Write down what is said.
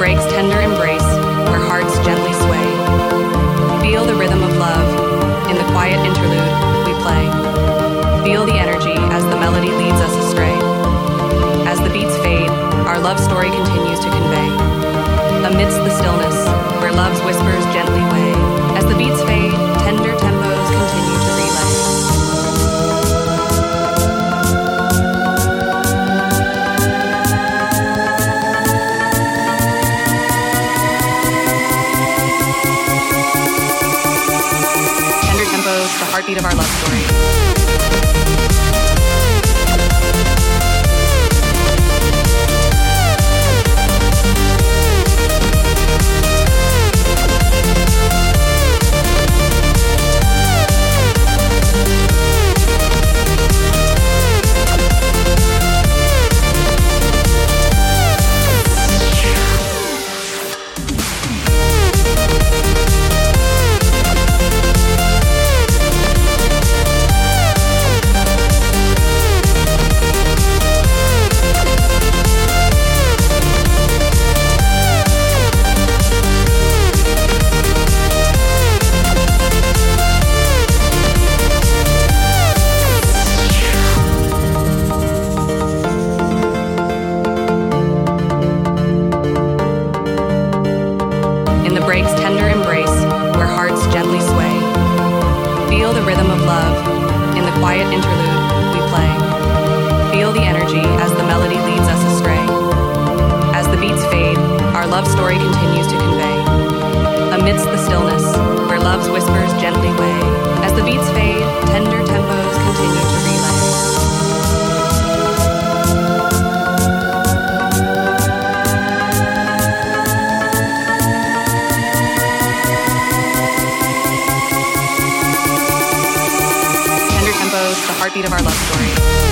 breaks tender embrace, where hearts gently sway. Feel the rhythm of love in the quiet interlude we play. Feel the energy as the melody leads us astray. As the beats fade, our love story continues to convey. Amidst the stillness, where love's whispers gently Tempos, the heartbeat of our love story. Love. In the quiet interlude, we play. Feel the energy as the melody leads us astray. As the beats fade, our love story continues to convey. Amidst the stillness, where love's whispers gently weigh. As the beats fade, Heartbeat of our love story.